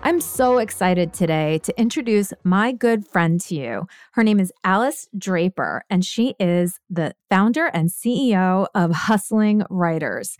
I'm so excited today to introduce my good friend to you. Her name is Alice Draper, and she is the founder and CEO of Hustling Writers.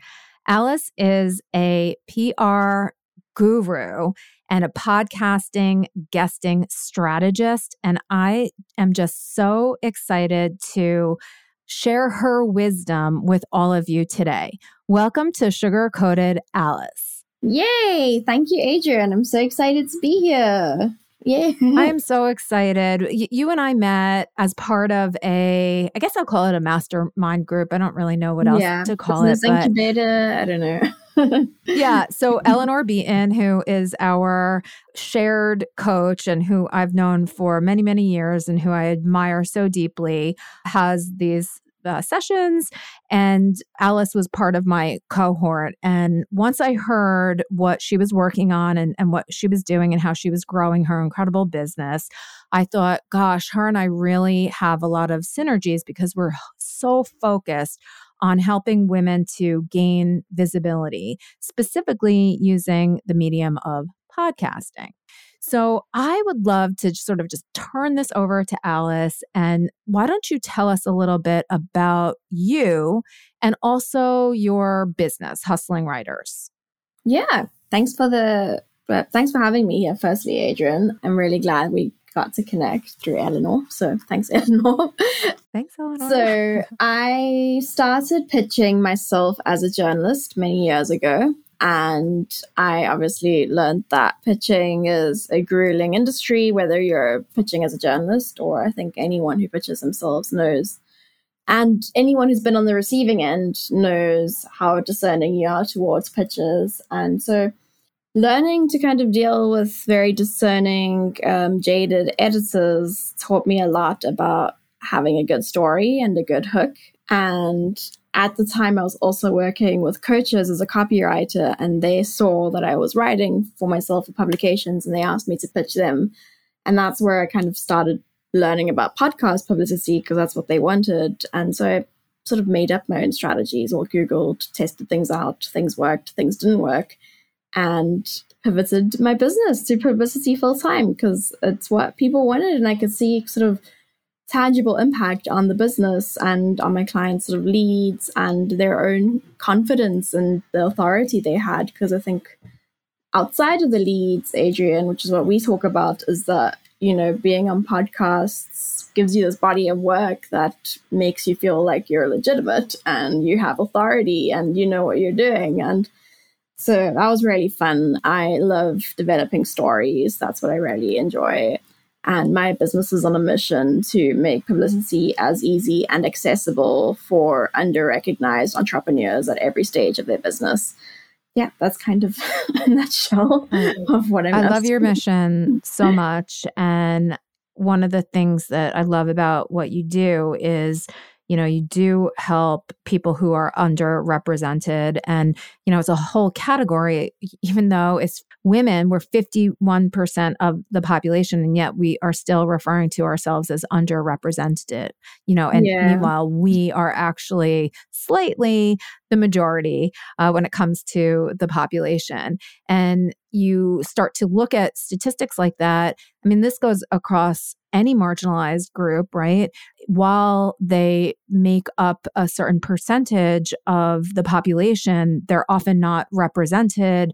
Alice is a PR guru and a podcasting guesting strategist. And I am just so excited to share her wisdom with all of you today. Welcome to Sugar Coated Alice. Yay! Thank you, Adrienne. I'm so excited to be here. Yeah. I am so excited. Y- you and I met as part of a, I guess I'll call it a mastermind group. I don't really know what else yeah, to call it. But, incubator. I don't know. yeah. So Eleanor Beaton, who is our shared coach and who I've known for many, many years and who I admire so deeply, has these sessions, and Alice was part of my cohort. And once I heard what she was working on and, and what she was doing and how she was growing her incredible business, I thought, gosh, her and I really have a lot of synergies because we're so focused on helping women to gain visibility, specifically using the medium of podcasting. So I would love to sort of just turn this over to Alice. And why don't you tell us a little bit about you and also your business, Hustling Writers? Yeah. Thanks for the thanks for having me here. Firstly, Adrienne. I'm really glad we got to connect through Eleanor. So thanks, Eleanor. Thanks, Eleanor. So I started pitching myself as a journalist many years ago. And I obviously learned that pitching is a grueling industry, whether you're pitching as a journalist or I think anyone who pitches themselves knows. And anyone who's been on the receiving end knows how discerning you are towards pitches. And so learning to kind of deal with very discerning, um, jaded editors taught me a lot about having a good story and a good hook. And at the time, I was also working with coaches as a copywriter, and they saw that I was writing for myself for publications and they asked me to pitch them. And that's where I kind of started learning about podcast publicity because that's what they wanted. And so I sort of made up my own strategies or Googled, tested things out, things worked, things didn't work, and pivoted my business to publicity full time because it's what people wanted. And I could see sort of tangible impact on the business and on my clients' sort of leads and their own confidence and the authority they had. Because I think outside of the leads, Adrienne, which is what we talk about, is that, you know, being on podcasts gives you this body of work that makes you feel like you're legitimate and you have authority and you know what you're doing. And so that was really fun. I love developing stories. That's what I really enjoy. And my business is on a mission to make publicity as easy and accessible for under recognized entrepreneurs at every stage of their business. Yeah, that's kind of a nutshell mm. of what I'm. I love your mission so much. And one of the things that I love about what you do is you know you do help people who are underrepresented and you know it's a whole category even though it's women we're 51% of the population and yet we are still referring to ourselves as underrepresented you know and yeah. meanwhile we are actually slightly the majority uh, when it comes to the population and you start to look at statistics like that i mean this goes across any marginalized group, right? While they make up a certain percentage of the population, they're often not represented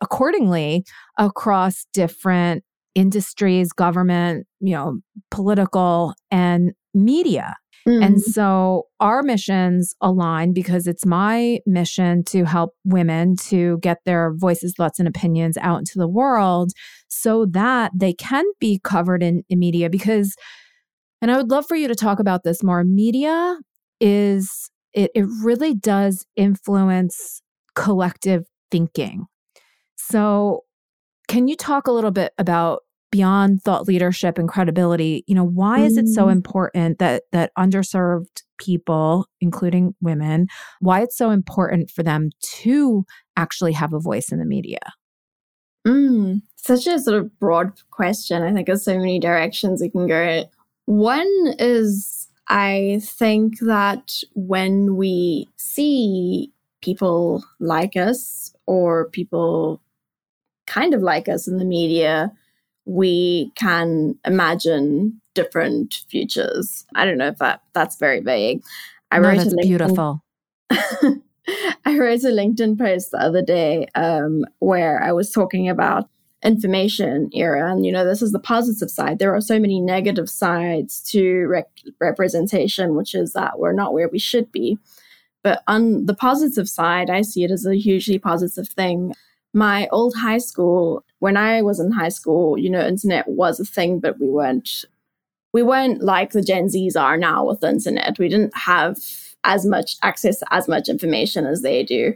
accordingly across different industries, government, you know, political and media. Mm. And so our missions align because it's my mission to help women to get their voices, thoughts, and opinions out into the world so that they can be covered in, in media. Because, and I would love for you to talk about this more. Media is, it, it really does influence collective thinking. So, can you talk a little bit about beyond thought leadership and credibility? You know, why is it so mm. important that that underserved people, including women, why it's so important for them to actually have a voice in the media? Mm, such a sort of broad question. I think there's so many directions we can go. One is I think that when we see people like us or people kind of like us in the media, we can imagine different futures. I don't know if that that's very vague. I no, wrote that's a LinkedIn, beautiful. I wrote a LinkedIn post the other day um, where I was talking about information era, and you know this is the positive side. There are so many negative sides to rec- representation, which is that we're not where we should be. But on the positive side, I see it as a hugely positive thing. My old high school, when I was in high school, you know, internet was a thing, but we weren't we weren't like the Gen Zs are now with the internet. We didn't have as much access as much information as they do.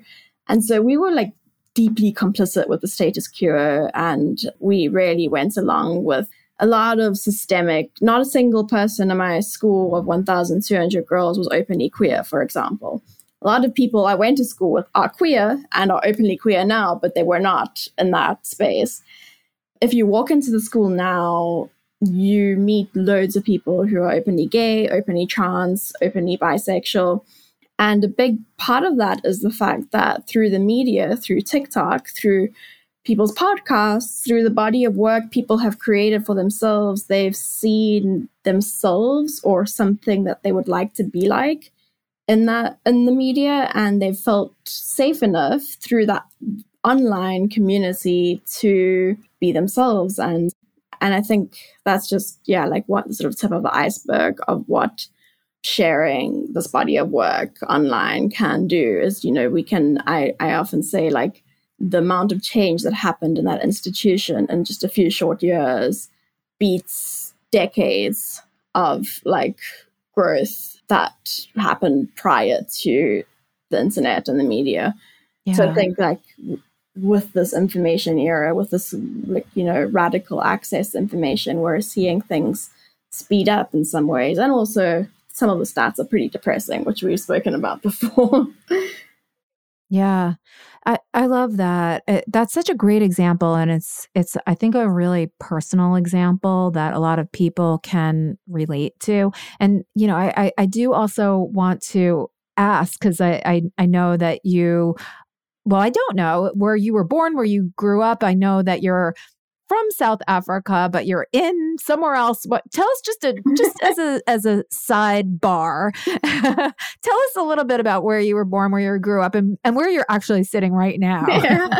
And so we were like deeply complicit with the status quo and we really went along with a lot of systemic, not a single person in my school of 1,200 girls was openly queer, for example. A lot of people I went to school with are queer and are openly queer now, but they were not in that space. If you walk into the school now, you meet loads of people who are openly gay, openly trans, openly bisexual. And a big part of that is the fact that through the media, through TikTok, through people's podcasts, through the body of work people have created for themselves, they've seen themselves or something that they would like to be like in that in the media and they've felt safe enough through that online community to be themselves. And and I think that's just yeah like what sort of tip of the iceberg of what sharing this body of work online can do is you know we can I I often say like the amount of change that happened in that institution in just a few short years beats decades of like growth that happened prior to the internet and the media. Yeah. So I think like with this information era, with this like you know radical access information, we're seeing things speed up in some ways, and also some of the stats are pretty depressing, which we've spoken about before. Yeah. I, I love that. It, that's such a great example. And it's, it's, I think, a really personal example that a lot of people can relate to. And, you know, I, I, I do also want to ask because I, I, I know that you well, I don't know where you were born, where you grew up. I know that you're from South Africa, but you're in somewhere else. What tell us just a just as a as a sidebar. tell us a little bit about where you were born, where you grew up, and, and where you're actually sitting right now. yeah.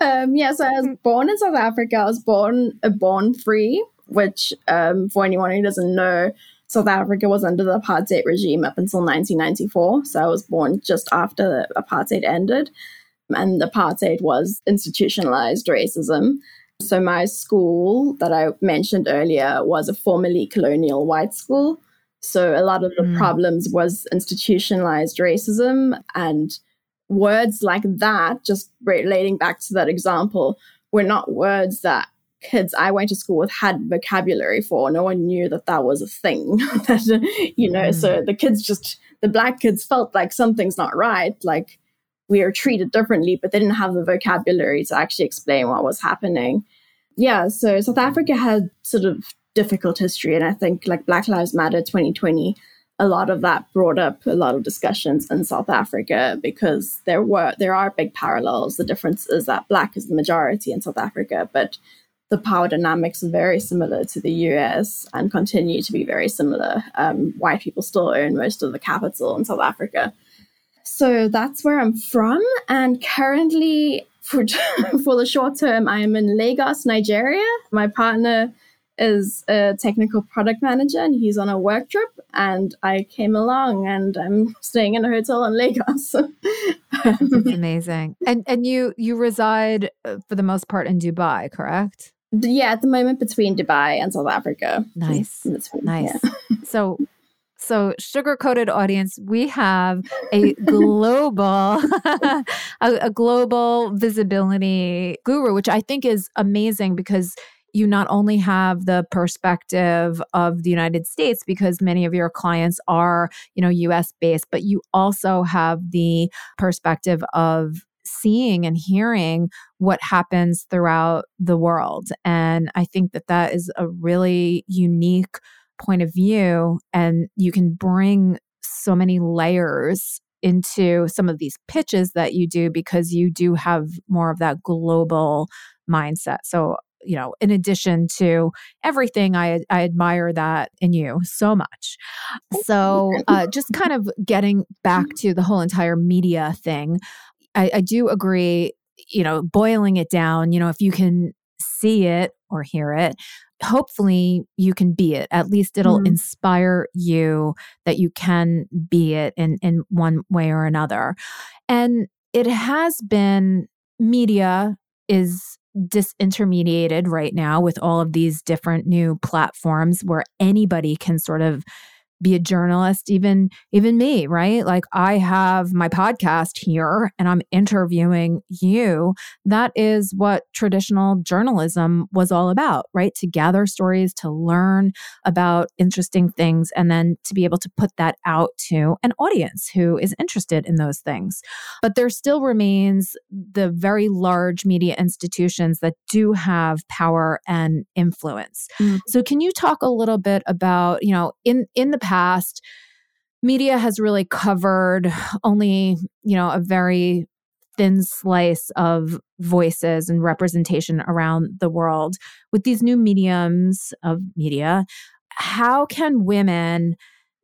Um, yeah, so I was born in South Africa. I was born uh, born free, which um, for anyone who doesn't know, South Africa was under the apartheid regime up until 1994. So I was born just after apartheid ended. And apartheid was institutionalized racism. So my school that I mentioned earlier was a formerly colonial white school. So a lot of the mm. problems was institutionalized racism and words like that, just relating back to that example, were not words that kids I went to school with had vocabulary for. No one knew that that was a thing. that, you know, mm. so the kids just, the black kids felt like something's not right. Like we are treated differently, but they didn't have the vocabulary to actually explain what was happening. Yeah, so South Africa had sort of difficult history. And I think like Black Lives Matter 2020, a lot of that brought up a lot of discussions in South Africa because there were there are big parallels. The difference is that black is the majority in South Africa, but the power dynamics are very similar to the US and continue to be very similar. Um, white people still own most of the capital in South Africa. So that's where I'm from. And currently, for for the short term, I am in Lagos, Nigeria. My partner is a technical product manager and he's on a work trip and I came along and I'm staying in a hotel in Lagos. Amazing. And and you you reside uh, for the most part in Dubai, correct? Yeah, at the moment between Dubai and South Africa. Nice. Nice. Yeah. so so, sugar coated audience, we have a global, a, a, global visibility guru, which I think is amazing because you not only have the perspective of the United States because many of your clients are, you know, US based, but you also have the perspective of seeing and hearing what happens throughout the world. And I think that that is a really unique point of view and you can bring so many layers into some of these pitches that you do because you do have more of that global mindset. So you know, in addition to everything, I, I admire that in you so much. So, uh, just kind of getting back to the whole entire media thing, I, I do agree, you know, boiling it down, you know, if you can see it or hear it, hopefully you can be it. At least it'll mm. inspire you that you can be it in, in one way or another. And it has been media is disintermediated right now with all of these different new platforms where anybody can sort of be a journalist even even me right? Like i have my podcast here and i'm interviewing you. That is what traditional journalism was all about right? To gather stories to learn about interesting things and then to be able to put that out to an audience who is interested in those things. But there still remains the very large media institutions that do have power and influence. Mm-hmm. so can you talk a little bit about you know in in the past, media has really covered only, you know, a very thin slice of voices and representation around the world. With these new mediums of media, how can women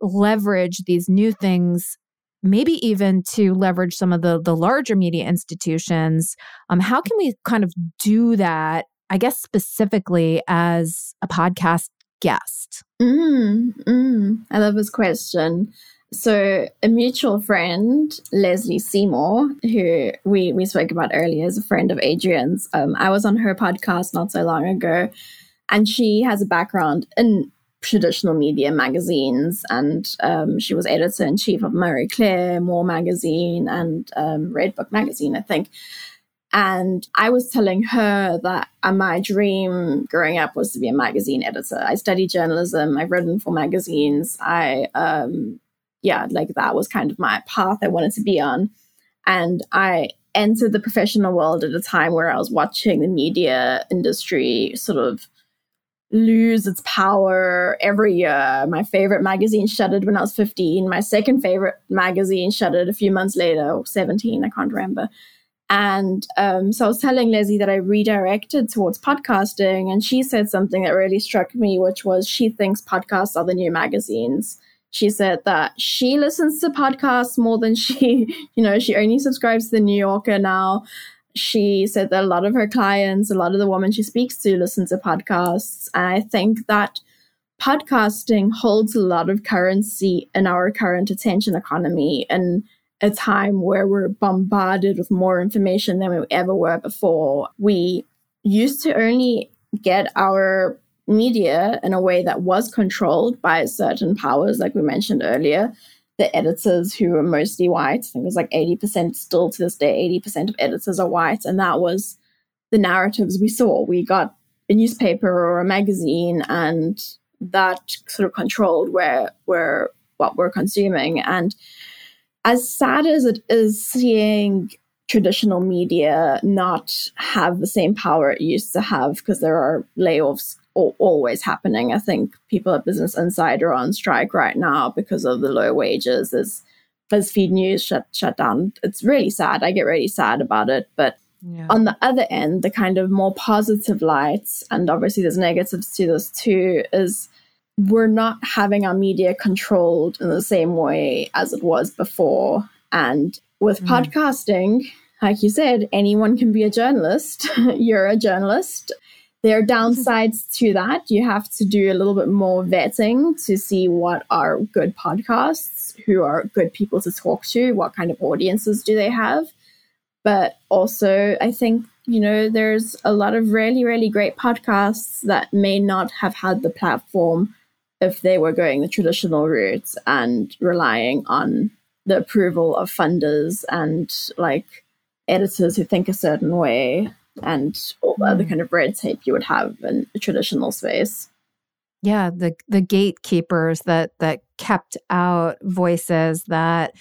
leverage these new things maybe even to leverage some of the the larger media institutions um, how can we kind of do that i guess specifically as a podcast guest? Mm, mm, I love this question. So, a mutual friend, Lesley Seymour, who we, we spoke about earlier, is a friend of Adrienne's. Um, I was on her podcast not so long ago, and she has a background in traditional media magazines, and um, she was editor in chief of Marie Claire, More Magazine, and um, Redbook Magazine, I think. And I was telling her that uh, my dream growing up was to be a magazine editor. I studied journalism, I've written for magazines. I, um, yeah, like that was kind of my path I wanted to be on. And I entered the professional world at a time where I was watching the media industry sort of lose its power every year. My favorite magazine shuttered when I was 15. My second favorite magazine shuttered a few months later, or 17, I can't remember. And um, so I was telling Lizzie that I redirected towards podcasting, and she said something that really struck me, which was she thinks podcasts are the new magazines. She said that she listens to podcasts more than she, you know, she only subscribes to the New Yorker now. She said that a lot of her clients, a lot of the women she speaks to, listen to podcasts. And I think that podcasting holds a lot of currency in our current attention economy. And a time where we're bombarded with more information than we ever were before. We used to only get our media in a way that was controlled by certain powers, like we mentioned earlier. The editors who were mostly white, I think it was like 80% still to this day, 80% of editors are white. And that was the narratives we saw. We got a newspaper or a magazine, and that sort of controlled where, where what we're consuming. And as sad as it is seeing traditional media not have the same power it used to have because there are layoffs always happening. I think people at Business Insider are on strike right now because of the low wages. There's BuzzFeed News shut shut down. It's really sad. I get really sad about it. But yeah. on the other end, the kind of more positive lights, and obviously there's negatives to this too, is we're not having our media controlled in the same way as it was before. And with mm. podcasting, like you said, anyone can be a journalist. You're a journalist. There are downsides to that. You have to do a little bit more vetting to see what are good podcasts, who are good people to talk to, what kind of audiences do they have. But also, I think, you know, there's a lot of really, really great podcasts that may not have had the platform if they were going the traditional route and relying on the approval of funders and like editors who think a certain way and all the mm. other kind of red tape you would have in a traditional space. Yeah, the the gatekeepers that that kept out voices that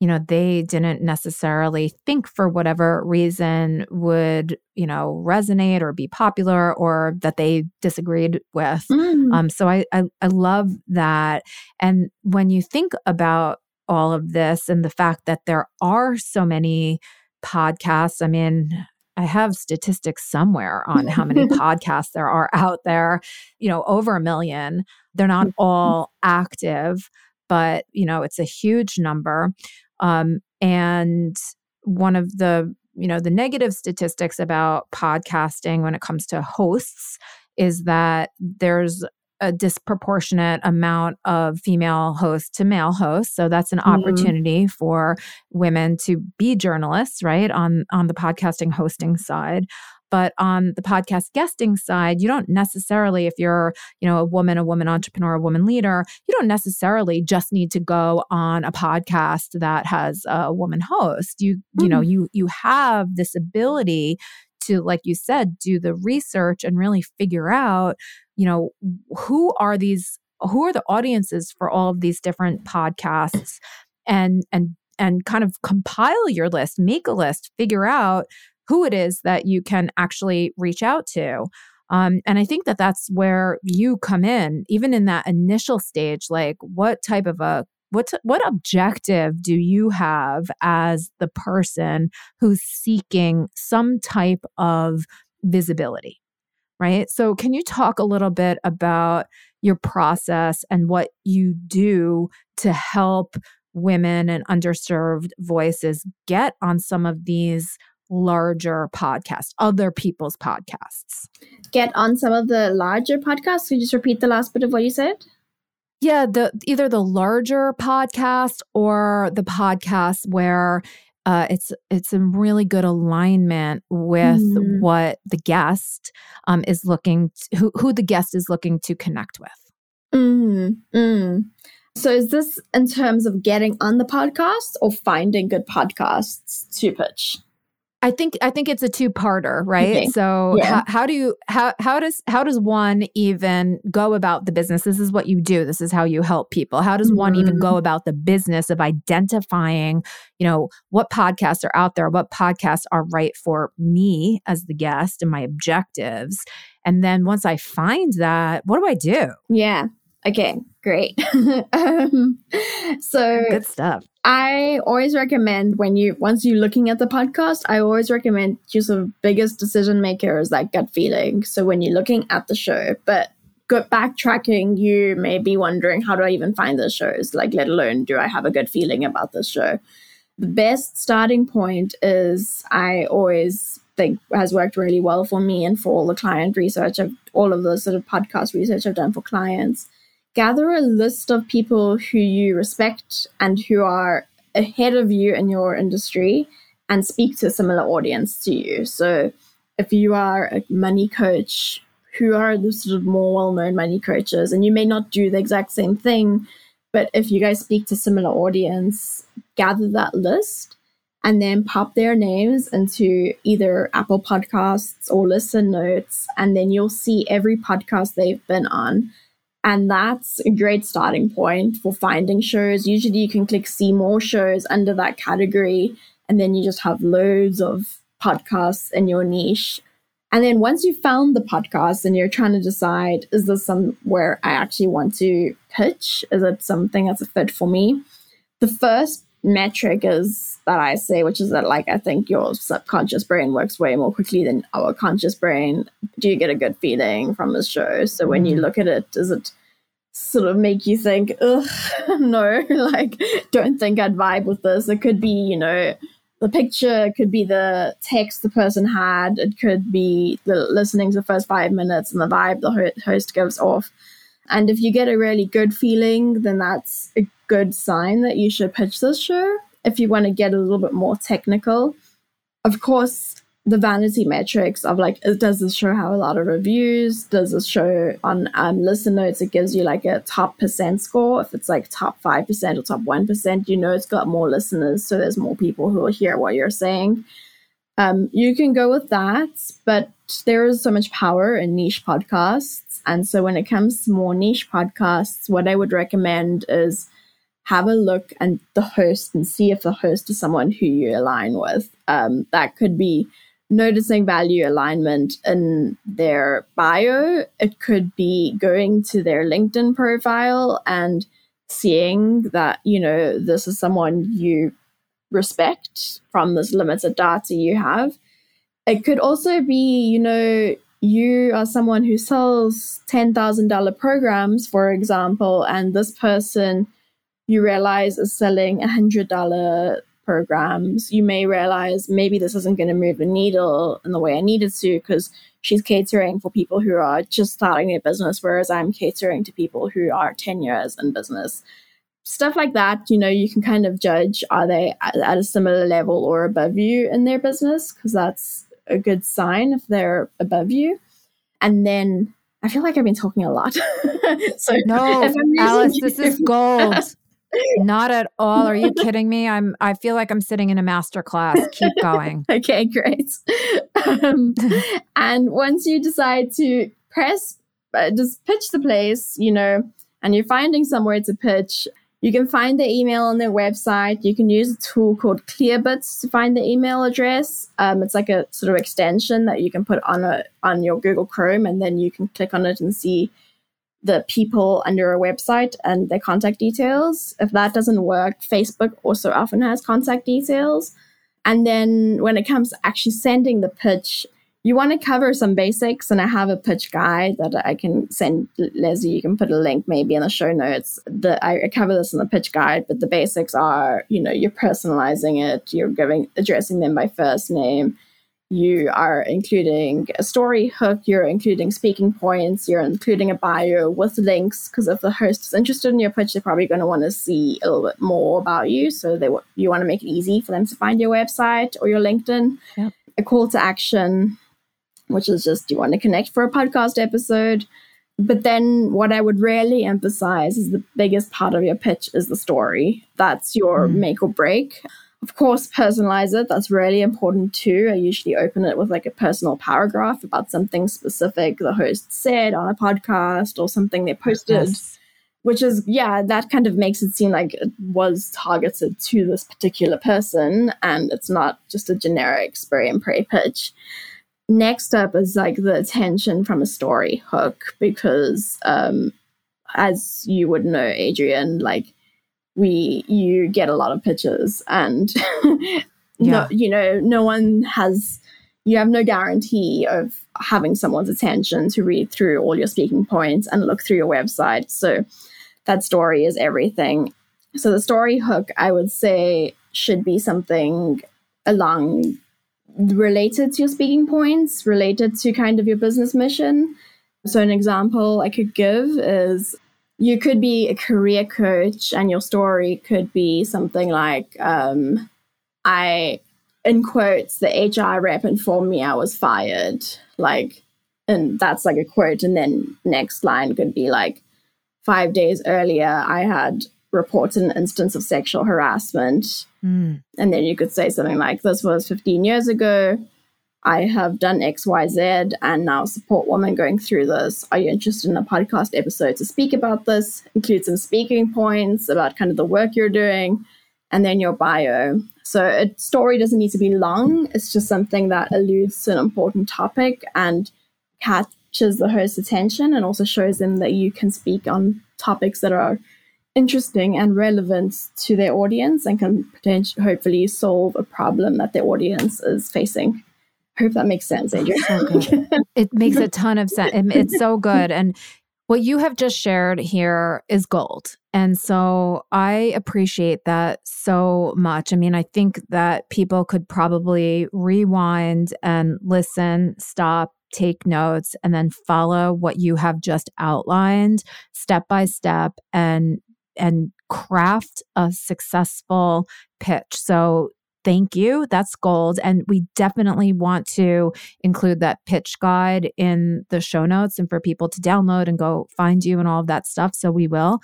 you know they didn't necessarily think for whatever reason would you know resonate or be popular or that they disagreed with mm. um, so I, I i love that and when you think about all of this and the fact that there are so many podcasts i mean I have statistics somewhere on how many podcasts there are out there, you know, over a million. They're not mm-hmm. all active, but, you know, it's a huge number. Um, and one of the, you know, the negative statistics about podcasting when it comes to hosts is that there's a disproportionate amount of female hosts to male hosts so that's an mm-hmm. opportunity for women to be journalists right on on the podcasting hosting side but on the podcast guesting side you don't necessarily if you're you know a woman a woman entrepreneur a woman leader you don't necessarily just need to go on a podcast that has a woman host you you know mm. you you have this ability to like you said do the research and really figure out you know who are these who are the audiences for all of these different podcasts and and and kind of compile your list make a list figure out who it is that you can actually reach out to. Um, and i think that that's where you come in even in that initial stage like what type of a what what objective do you have as the person who's seeking some type of visibility right? So can you talk a little bit about your process and what you do to help women and underserved voices get on some of these larger podcasts, other people's podcasts. Get on some of the larger podcasts. Can you just repeat the last bit of what you said? Yeah, the either the larger podcast or the podcast where uh, it's it's in really good alignment with mm. what the guest um, is looking to, who who the guest is looking to connect with. Mm. Mm. So is this in terms of getting on the podcast or finding good podcasts to pitch? I think I think it's a two-parter, right? Okay. So yeah. how, how do you how how does how does one even go about the business? This is what you do. This is how you help people. How does mm-hmm. one even go mm-hmm. about the business of identifying, you know, what podcasts are out there, what podcasts are right for me as the guest and my objectives? And then once I find that, what do I do? Yeah. Okay, great. um, so good stuff. I always recommend when you once you're looking at the podcast, I always recommend just the biggest decision maker is that gut feeling. So when you're looking at the show, but good backtracking, you may be wondering how do I even find the shows? Like, let alone do I have a good feeling about this show? The best starting point is I always think has worked really well for me and for all the client research of all of the sort of podcast research I've done for clients gather a list of people who you respect and who are ahead of you in your industry and speak to a similar audience to you. So if you are a money coach, who are the sort of more well-known money coaches, and you may not do the exact same thing, but if you guys speak to similar audience, gather that list and then pop their names into either Apple Podcasts or Listen Notes, and then you'll see every podcast they've been on and that's a great starting point for finding shows. Usually you can click see more shows under that category, and then you just have loads of podcasts in your niche. And then once you've found the podcast and you're trying to decide, is this somewhere I actually want to pitch? Is it something that's a fit for me? The first metric is that I say, which is that like I think your subconscious brain works way more quickly than our conscious brain. Do you get a good feeling from the show? So when you mm. look at it, does it sort of make you think, ugh, no, like don't think I'd vibe with this. It could be, you know, the picture, it could be the text the person had, it could be the listening to the first five minutes and the vibe the host gives off. And if you get a really good feeling, then that's a good sign that you should pitch this show. If you want to get a little bit more technical, of course, the vanity metrics of like, does this show have a lot of reviews? Does this show on um, listen notes? It gives you like a top percent score. If it's like top 5% or top 1%, you know it's got more listeners. So there's more people who will hear what you're saying. Um, you can go with that, but there is so much power in niche podcasts. And so when it comes to more niche podcasts, what I would recommend is have a look at the host and see if the host is someone who you align with. Um, that could be noticing value alignment in their bio. It could be going to their LinkedIn profile and seeing that, you know, this is someone you respect from this limited data you have. It could also be, you know, you are someone who sells $10,000 programs, for example, and this person you realize is selling $100 programs, you may realize maybe this isn't going to move the needle in the way I needed to because she's catering for people who are just starting their business, whereas I'm catering to people who are 10 years in business. Stuff like that, you know, you can kind of judge are they at a similar level or above you in their business because that's a good sign if they're above you. And then I feel like I've been talking a lot. so no, Alice, this is gold. Not at all. Are you kidding me? I'm. I feel like I'm sitting in a master class. Keep going. okay, great. Um, and once you decide to press, uh, just pitch the place, you know, and you're finding somewhere to pitch, you can find the email on their website. You can use a tool called Clearbits to find the email address. Um, it's like a sort of extension that you can put on a on your Google Chrome, and then you can click on it and see the people under a website and their contact details. If that doesn't work, Facebook also often has contact details. And then when it comes to actually sending the pitch, you want to cover some basics. And I have a pitch guide that I can send Leslie. You can put a link maybe in the show notes. The, I cover this in the pitch guide, but the basics are, you know, you're personalizing it, you're giving addressing them by first name, you are including a story hook, you're including speaking points, you're including a bio with links. Because if the host is interested in your pitch, they're probably going to want to see a little bit more about you. So they w- you want to make it easy for them to find your website or your LinkedIn. Yep. A call to action, which is just you want to connect for a podcast episode. But then what I would really emphasize is the biggest part of your pitch is the story. That's your mm. make or break. Of course, personalize it. That's really important too. I usually open it with like a personal paragraph about something specific the host said on a podcast or something they posted. Yes. Which is, yeah, that kind of makes it seem like it was targeted to this particular person and it's not just a generic spray and pray pitch. Next up is like the attention from a story hook because, um, as you would know, Adrienne, like we you get a lot of pitches and yeah. no, you know no one has you have no guarantee of having someone's attention to read through all your speaking points and look through your website. So that story is everything. So the story hook i would say should be something along related to your speaking points related to kind of your business mission. So an example i could give is you could be a career coach and your story could be something like um, i in quotes the hr rep informed me i was fired. Like and that's like a quote. And then next line could be like five days earlier i had reported an instance of sexual harassment. Mm. and then you could say something like this was 15 years ago I have done XYZ and now support women going through this. Are you interested in a podcast episode to speak about this? Include some speaking points about kind of the work you're doing and then your bio. So a story doesn't need to be long. It's just something that alludes to an important topic and catches the host's attention and also shows them that you can speak on topics that are interesting and relevant to their audience and can potentially hopefully solve a problem that their audience is facing. I hope that makes sense, Adrienne. So it makes a ton of sense. It's so good. And What you have just shared here is gold. And so I appreciate that so much. I mean, I think that people could probably rewind and listen, stop, take notes, and then follow what you have just outlined step by step and and craft a successful pitch. So thank you. That's gold. And we definitely want to include that pitch guide in the show notes and for people to download and go find you and all of that stuff. So we will.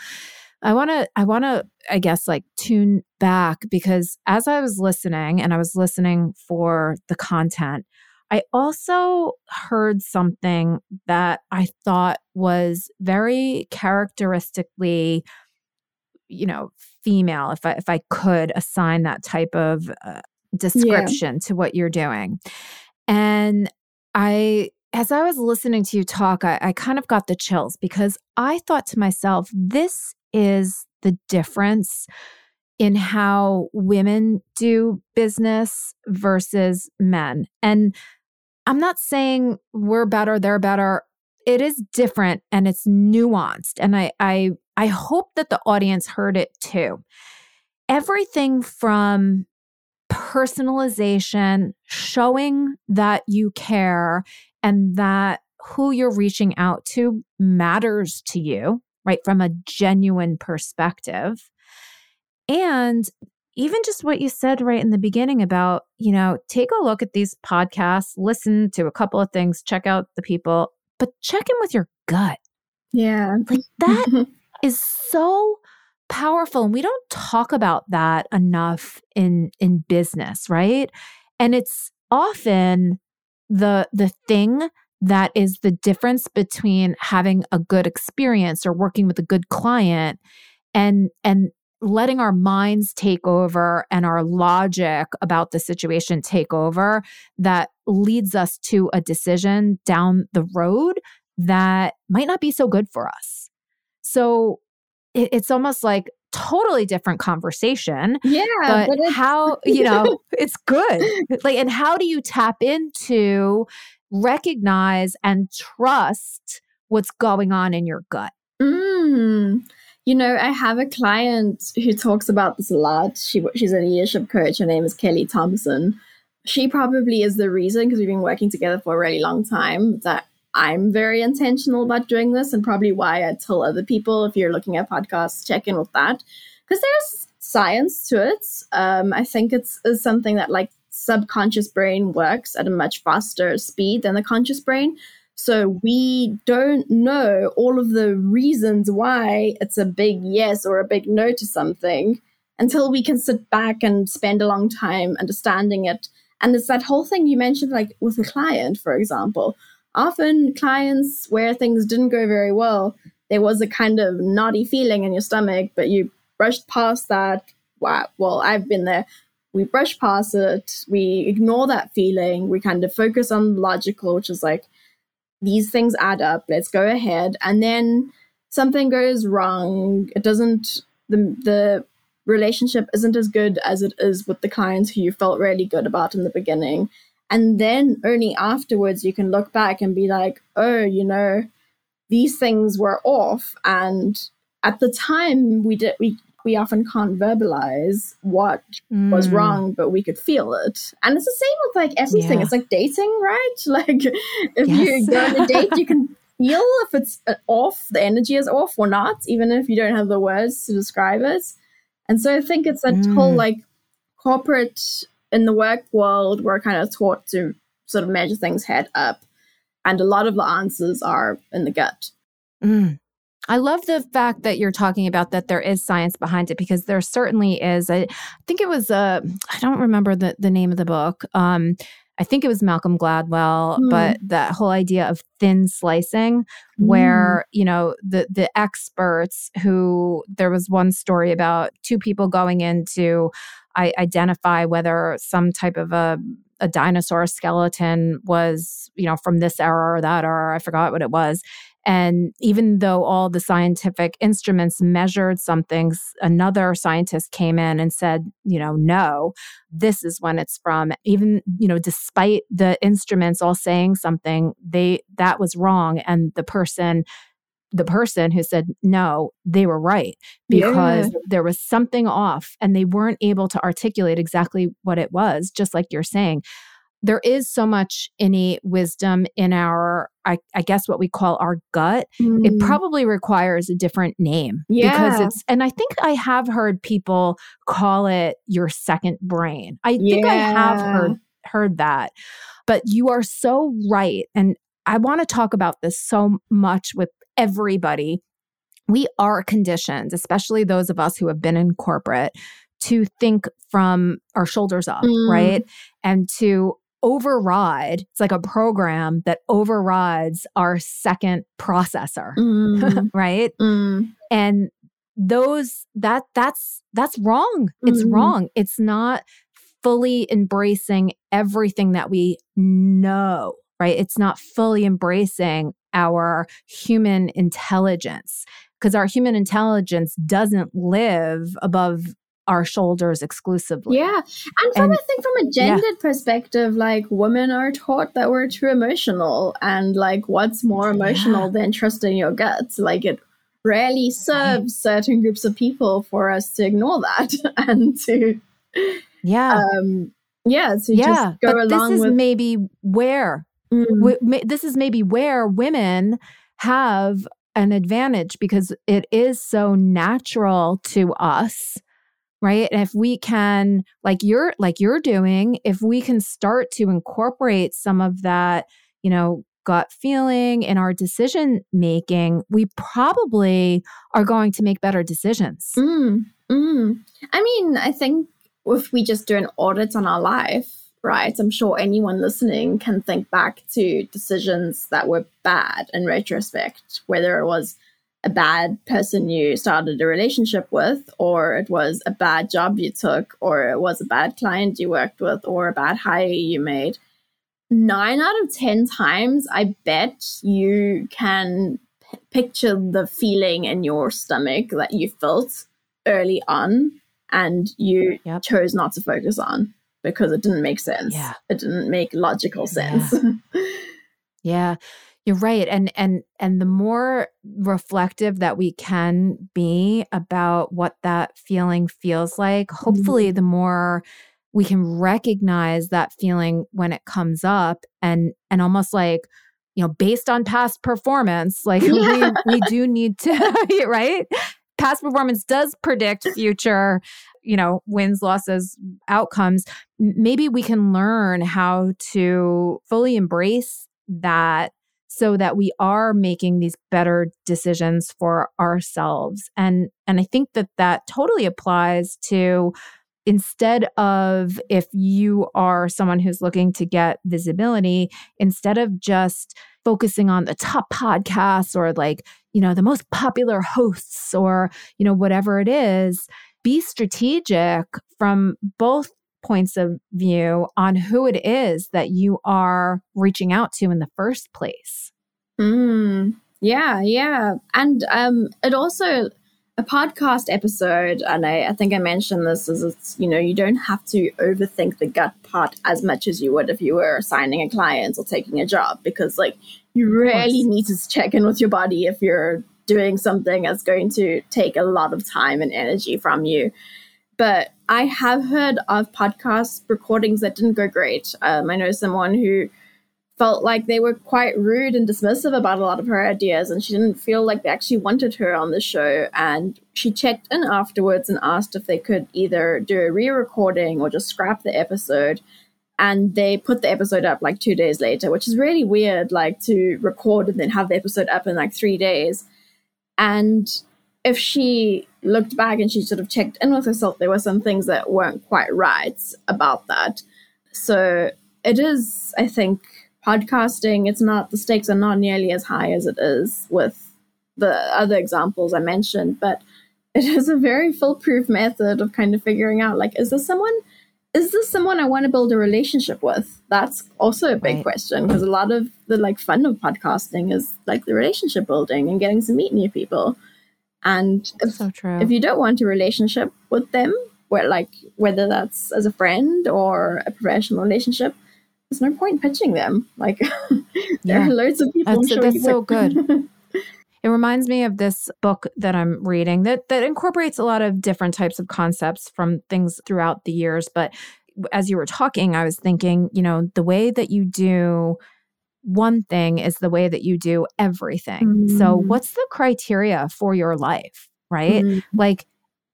I want to, I want to, I guess, like tune back because as I was listening and I was listening for the content, I also heard something that I thought was very characteristically you know female if i if i could assign that type of uh, description yeah. to what you're doing. And i as i was listening to you talk I, I kind of got the chills because i thought to myself this is the difference in how women do business versus men. And i'm not saying we're better they're better. It is different and it's nuanced. And i i I hope that the audience heard it too. Everything from personalization, showing that you care and that who you're reaching out to matters to you, right? From a genuine perspective. And even just what you said right in the beginning about, you know, take a look at these podcasts, listen to a couple of things, check out the people, but check in with your gut. Yeah. Like that is so powerful and we don't talk about that enough in in business right? And it's often the the thing that is the difference between having a good experience or working with a good client and and letting our minds take over and our logic about the situation take over that leads us to a decision down the road that might not be so good for us so it, it's almost like totally different conversation. Yeah. But, but how, you know, it's good. Like, and how do you tap into recognize and trust what's going on in your gut? Mm. You know, I have a client who talks about this a lot. She, she's a leadership coach. Her name is Kelly Thompson. She probably is the reason, because we've been working together for a really long time, that I'm very intentional about doing this, and probably why I tell other people if you're looking at podcasts, check in with that because there's science to it. Um, I think it's, it's something that like subconscious brain works at a much faster speed than the conscious brain. So we don't know all of the reasons why it's a big yes or a big no to something until we can sit back and spend a long time understanding it. And it's that whole thing you mentioned, like with a client, for example often clients where things didn't go very well, there was a kind of naughty feeling in your stomach, but you brushed past that. Wow, well, I've been there. We brush past it, we ignore that feeling, we kind of focus on logical, which is like, these things add up, let's go ahead. And then something goes wrong. It doesn't, the, the relationship isn't as good as it is with the clients who you felt really good about in the beginning and then only afterwards you can look back and be like, oh, you know, these things were off. And at the time we did we we often can't verbalize what mm. was wrong, but we could feel it. And it's the same with like everything. Yeah. It's like dating, right? Like if yes. you go on a date, you can feel if it's uh, off, the energy is off or not, even if you don't have the words to describe it. And so I think it's that mm. whole like corporate in the work world, we're kind of taught to sort of measure things head up. And a lot of the answers are in the gut. Mm. I love the fact that you're talking about that there is science behind it because there certainly is. I, think it was uh, I don't remember the the name of the book. Um, I think it was Malcolm Gladwell, mm. but that whole idea of thin slicing, where mm. you know the the experts who there was one story about two people going into I identify whether some type of a a dinosaur skeleton was, you know, from this era or that era. I forgot what it was. And even though all the scientific instruments measured something, another scientist came in and said, you know, no, this is when it's from. Even, you know, despite the instruments all saying something, they that was wrong. And the person the person who said no, they were right because yeah. there was something off and they weren't able to articulate exactly what it was, just like you're saying. There is so much innate wisdom in our, I, I guess, what we call our gut. Mm. It probably requires a different name yeah. because it's, and I think I have heard people call it your second brain. I think. I have heard heard that. But you are so right. And I want to talk about this so much with everybody. We are conditioned, especially those of us who have been in corporate, to think from our shoulders up, mm. right? And to override it's like a program that overrides our second processor mm. right mm. and those that that's that's wrong it's mm. wrong it's not fully embracing everything that we know, right? It's not fully embracing our human intelligence because our human intelligence doesn't live above our shoulders exclusively. Yeah. And from and, I think from a gendered yeah. perspective, like women are taught that we're too emotional and like what's more emotional yeah. than trusting your gut? Like it rarely serves right. certain groups of people for us to ignore that and to yeah. Um, yeah. So yeah, but this is with- maybe where mm. w- this is maybe where women have an advantage because it is so natural to us right and if we can like you're like you're doing if we can start to incorporate some of that you know gut feeling in our decision making we probably are going to make better decisions mm, mm. i mean i think if we just do an audit on our life, right, I'm sure anyone listening can think back to decisions that were bad in retrospect, whether it was a bad person you started a relationship with, or it was a bad job you took, or it was a bad client you worked with, or a bad hire you made. Nine out of 10 times, I bet you can p- picture the feeling in your stomach that you felt early on and you yep. chose not to focus on because it didn't make sense. Yeah. It didn't make logical sense. Yeah. yeah. You're right. And and and the more reflective that we can be about what that feeling feels like, hopefully mm-hmm. the more we can recognize that feeling when it comes up and and almost like you know based on past performance like yeah. we, we do need to right past performance does predict future you know wins losses outcomes maybe we can learn how to fully embrace that so that we are making these better decisions for ourselves. And and i think that that totally applies to instead of if you are someone who's looking to get visibility instead of just focusing on the top podcasts or like you know, the most popular hosts or, you know, whatever it is, be strategic from both points of view on who it is that you are reaching out to in the first place. Mm, yeah, yeah. And um, it also, a podcast episode, and I, I think I mentioned this, is it's, you know, you don't have to overthink the gut part as much as you would if you were signing a client or taking a job because, like, you really need to check in with your body if you're doing something that's going to take a lot of time and energy from you. But I have heard of podcast recordings that didn't go great. Um, I know someone who felt like they were quite rude and dismissive about a lot of her ideas, and she didn't feel like they actually wanted her on the show. And she checked in afterwards and asked if they could either do a re recording or just scrap the episode and they put the episode up like two days later, which is really weird, like to record and then have the episode up in like three days. And if she looked back and she sort of checked in with herself, there were some things that weren't quite right about that. So it is, I think, podcasting, it's not, the stakes are not nearly as high as it is with the other examples I mentioned, but it is a very foolproof method of kind of figuring out like, is this someone is this someone I want to build a relationship with? That's also a big right. question because a lot of the like fun of podcasting is like the relationship building and getting to meet new people. And if, so if you don't want a relationship with them, where like whether that's as a friend or a professional relationship, there's no point pitching them. Like there yeah. are loads of people. That's, sure that's so good. It reminds me of this book that I'm reading that that incorporates a lot of different types of concepts from things throughout the years. But as you were talking, I was thinking, you know, the way that you do one thing is the way that you do everything. Mm. So, what's the criteria for your life, right? Mm. Like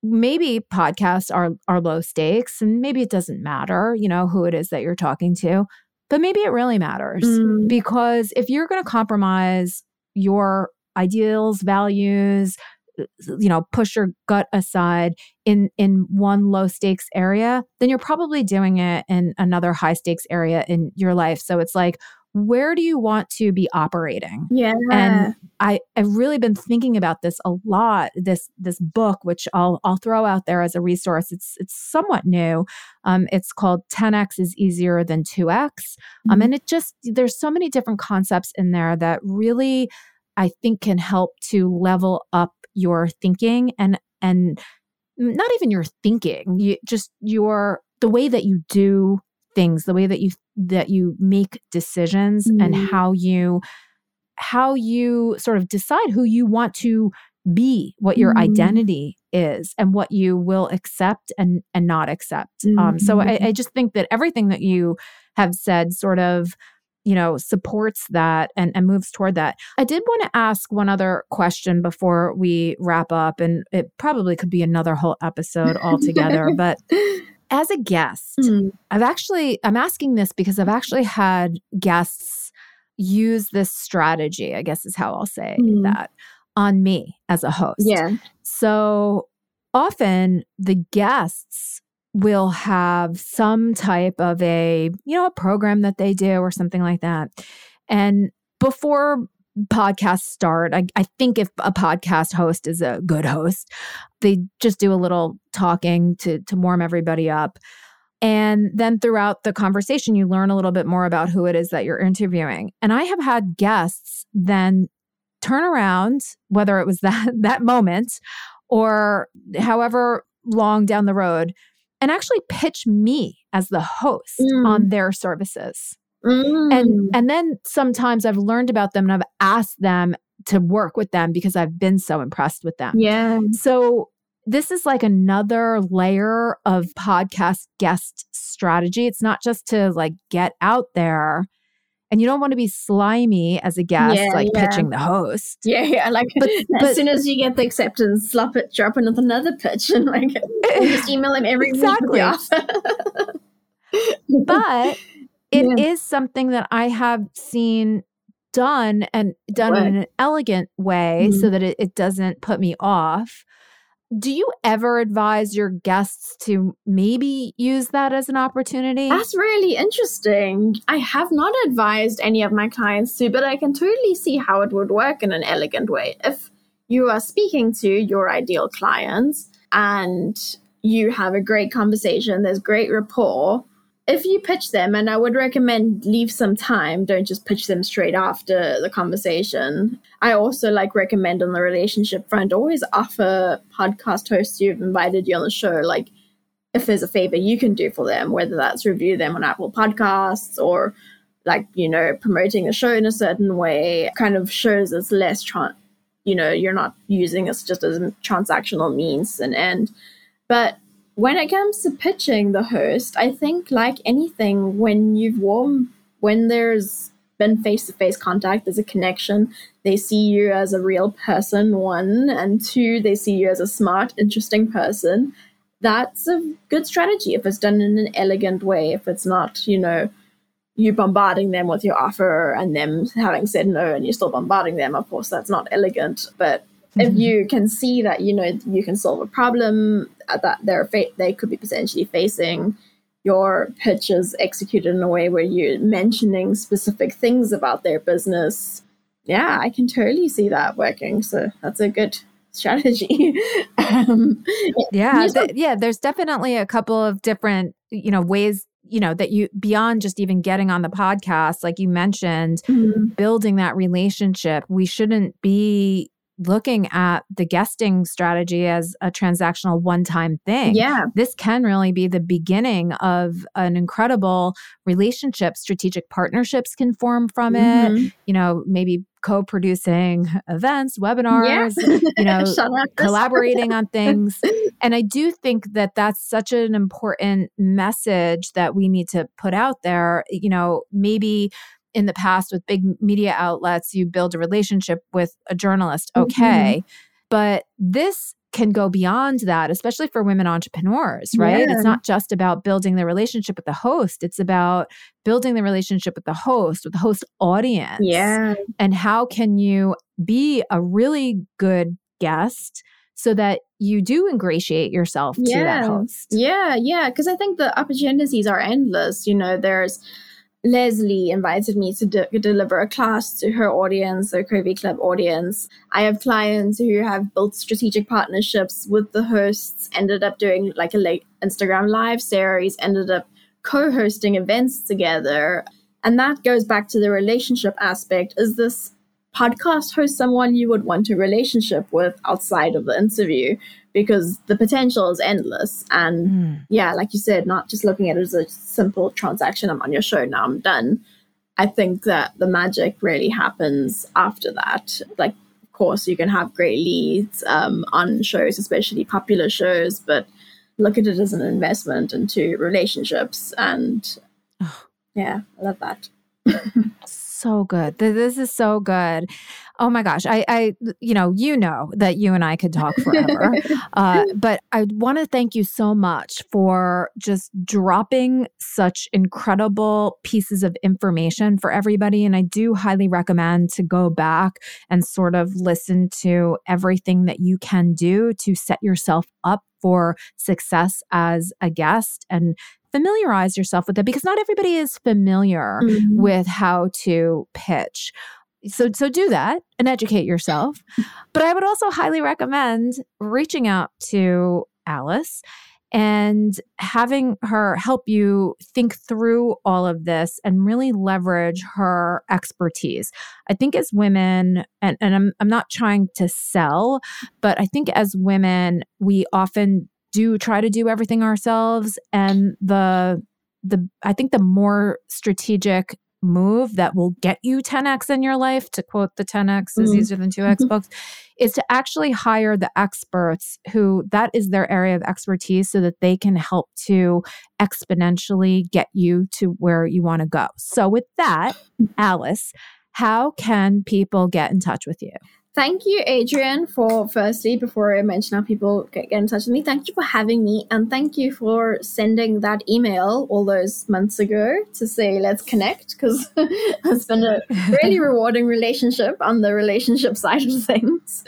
maybe podcasts are are low stakes and maybe it doesn't matter, you know, who it is that you're talking to, but maybe it really matters mm. because if you're going to compromise your ideals, values, you know, push your gut aside in in one low stakes area, then you're probably doing it in another high stakes area in your life. So it's like where do you want to be operating? Yeah. And i i've really been thinking about this a lot this this book which i'll i'll throw out there as a resource. It's it's somewhat new. Um it's called 10x is easier than 2x um, mm-hmm. um and it just there's so many different concepts in there that really i think can help to level up your thinking and and not even your thinking you just your the way that you do things the way that you that you make decisions mm. and how you how you sort of decide who you want to be what your mm. identity is and what you will accept and and not accept mm. um, so I, I just think that everything that you have said sort of you know supports that and, and moves toward that i did want to ask one other question before we wrap up and it probably could be another whole episode altogether but as a guest, mm. I've actually, I'm asking this because I've actually had guests use this strategy, I guess is how I'll say mm. that, on me as a host. Yeah. So often the guests will have some type of a, you know, a program that they do or something like that. And before podcasts start, I, I think if a podcast host is a good host, they just do a little talking to to warm everybody up. And then throughout the conversation, you learn a little bit more about who it is that you're interviewing. And I have had guests then turn around, whether it was that that moment or however long down the road, and actually pitch me as the host mm. on their services. Mm. And and then sometimes I've learned about them and I've asked them to work with them because I've been so impressed with them. Yeah. So this is like another layer of podcast guest strategy. It's not just to like get out there and you don't want to be slimy as a guest, yeah, like yeah. pitching the host. Yeah, yeah. Like but, as but, soon as you get the acceptance, slap it, drop another pitch, and like just email him every exactly. week. but it yeah. is something that I have seen done and done right. in an elegant way mm-hmm. so that it, it doesn't put me off. Do you ever advise your guests to maybe use that as an opportunity? That's really interesting. I have not advised any of my clients to, but I can totally see how it would work in an elegant way. If you are speaking to your ideal clients and you have a great conversation, there's great rapport, if you pitch them, and I would recommend leave some time, don't just pitch them straight after the conversation. I also like recommend on the relationship front, always offer podcast hosts who've invited you on the show, like if there's a favor you can do for them, whether that's review them on Apple Podcasts or like, you know, promoting the show in a certain way, kind of shows it's less, you know, you're not using this just as a transactional means and end. But when it comes to pitching the host, I think like anything, when you've warm, when there's been face to face contact, there's a connection. They see you as a real person, one, and two, they see you as a smart, interesting person. That's a good strategy if it's done in an elegant way. If it's not, you know, you bombarding them with your offer and them having said no and you're still bombarding them, of course, that's not elegant. But if mm-hmm. you can see that you know you can solve a problem that they're fa- they could be potentially facing your pitch is executed in a way where you're mentioning specific things about their business yeah i can totally see that working so that's a good strategy um, yeah th- yeah there's definitely a couple of different you know ways you know that you beyond just even getting on the podcast like you mentioned mm-hmm. building that relationship we shouldn't be looking at the guesting strategy as a transactional one time thing. Yeah. This can really be the beginning of an incredible relationship. Strategic partnerships can form from mm-hmm. it. You know, maybe co-producing events, webinars, yeah. you know, collaborating on things. And I do think that that's such an important message that we need to put out there. You know, maybe in the past with big media outlets, you build a relationship with a journalist, mm-hmm. okay. Mm-hmm. But this can go beyond that, especially for women entrepreneurs, right? Yeah. It's not just about building the relationship with the host, it's about building the relationship with the host, with the host audience. Yeah. And how can you be a really good guest so that you do ingratiate yourself yeah. to that host? Yeah, yeah. Because I think the opportunities are endless. You know, there's Lesley invited me to de- deliver a class to her audience, the CoveyClub audience. I have clients who have built strategic partnerships with the hosts, ended up doing like a late Instagram live series, ended up co hosting events together. And that goes back to the relationship aspect. Is this podcast host someone you would want a relationship with outside of the interview? Because the potential is endless. And mm. yeah, like you said, not just looking at it as a simple transaction, I'm on your show, now I'm done. I think that the magic really happens after that. Like, of course, you can have great leads um, on shows, especially popular shows, but look at it as an investment into relationships. And yeah, I love that. so good. This is so good. Oh my gosh. I, I, you know, you know that you and I could talk forever. uh, but I want to thank you so much for just dropping such incredible pieces of information for everybody. And I do highly recommend to go back and sort of listen to everything that you can do to set yourself up for success as a guest and familiarize yourself with it because not everybody is familiar mm-hmm. with how to pitch. So so do that and educate yourself. but I would also highly recommend reaching out to Alice and having her help you think through all of this and really leverage her expertise. I think as women, and, and I'm, I'm not trying to sell, but I think as women, we often do try to do everything ourselves and the the I think the more strategic move that will get you 10x in your life to quote the 10x mm-hmm. is easier than 2x books is to actually hire the experts who that is their area of expertise so that they can help to exponentially get you to where you want to go. So with that, Alice, how can people get in touch with you? Thank you, Adrienne, for firstly, before I mention how people get, get in touch with me, thank you for having me. And thank you for sending that email all those months ago to say, let's connect, because it's been a really rewarding relationship on the relationship side of things.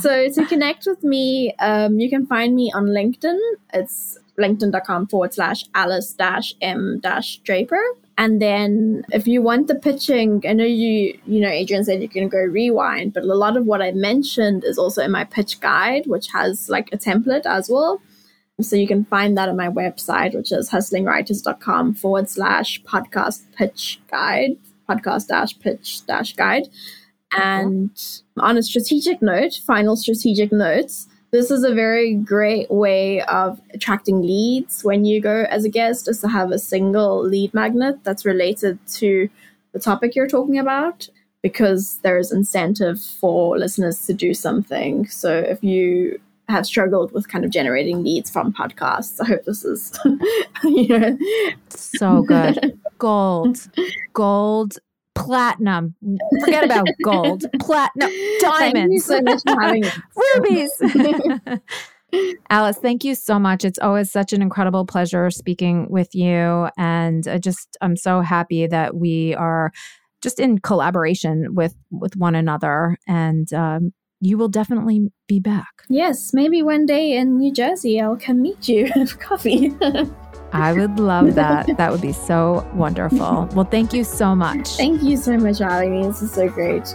so to connect with me, um, you can find me on LinkedIn. It's linkedin.com forward slash alice dash m dash draper. And then if you want the pitching, I know you, you know, Adrienne said you can go rewind, but a lot of what I mentioned is also in my pitch guide, which has like a template as well. So you can find that on my website, which is hustlingwriters.com forward slash podcast pitch guide, podcast dash pitch dash guide. Uh-huh. And on a strategic note, final strategic notes, this is a very great way of attracting leads when you go as a guest is to have a single lead magnet that's related to the topic you're talking about because there's incentive for listeners to do something. So if you have struggled with kind of generating leads from podcasts i hope this is you know. So good. Gold. Gold platinum. Forget about gold, platinum, diamonds, so rubies. Alice, thank you so much. It's always such an incredible pleasure speaking with you. And I just, I'm so happy that we are just in collaboration with with one another. And um, you will definitely be back. Yes, maybe one day in New Jersey, I'll come meet you for coffee. I would love that. that would be so wonderful. Well, thank you so much. Thank you so much, Ali. This is so great.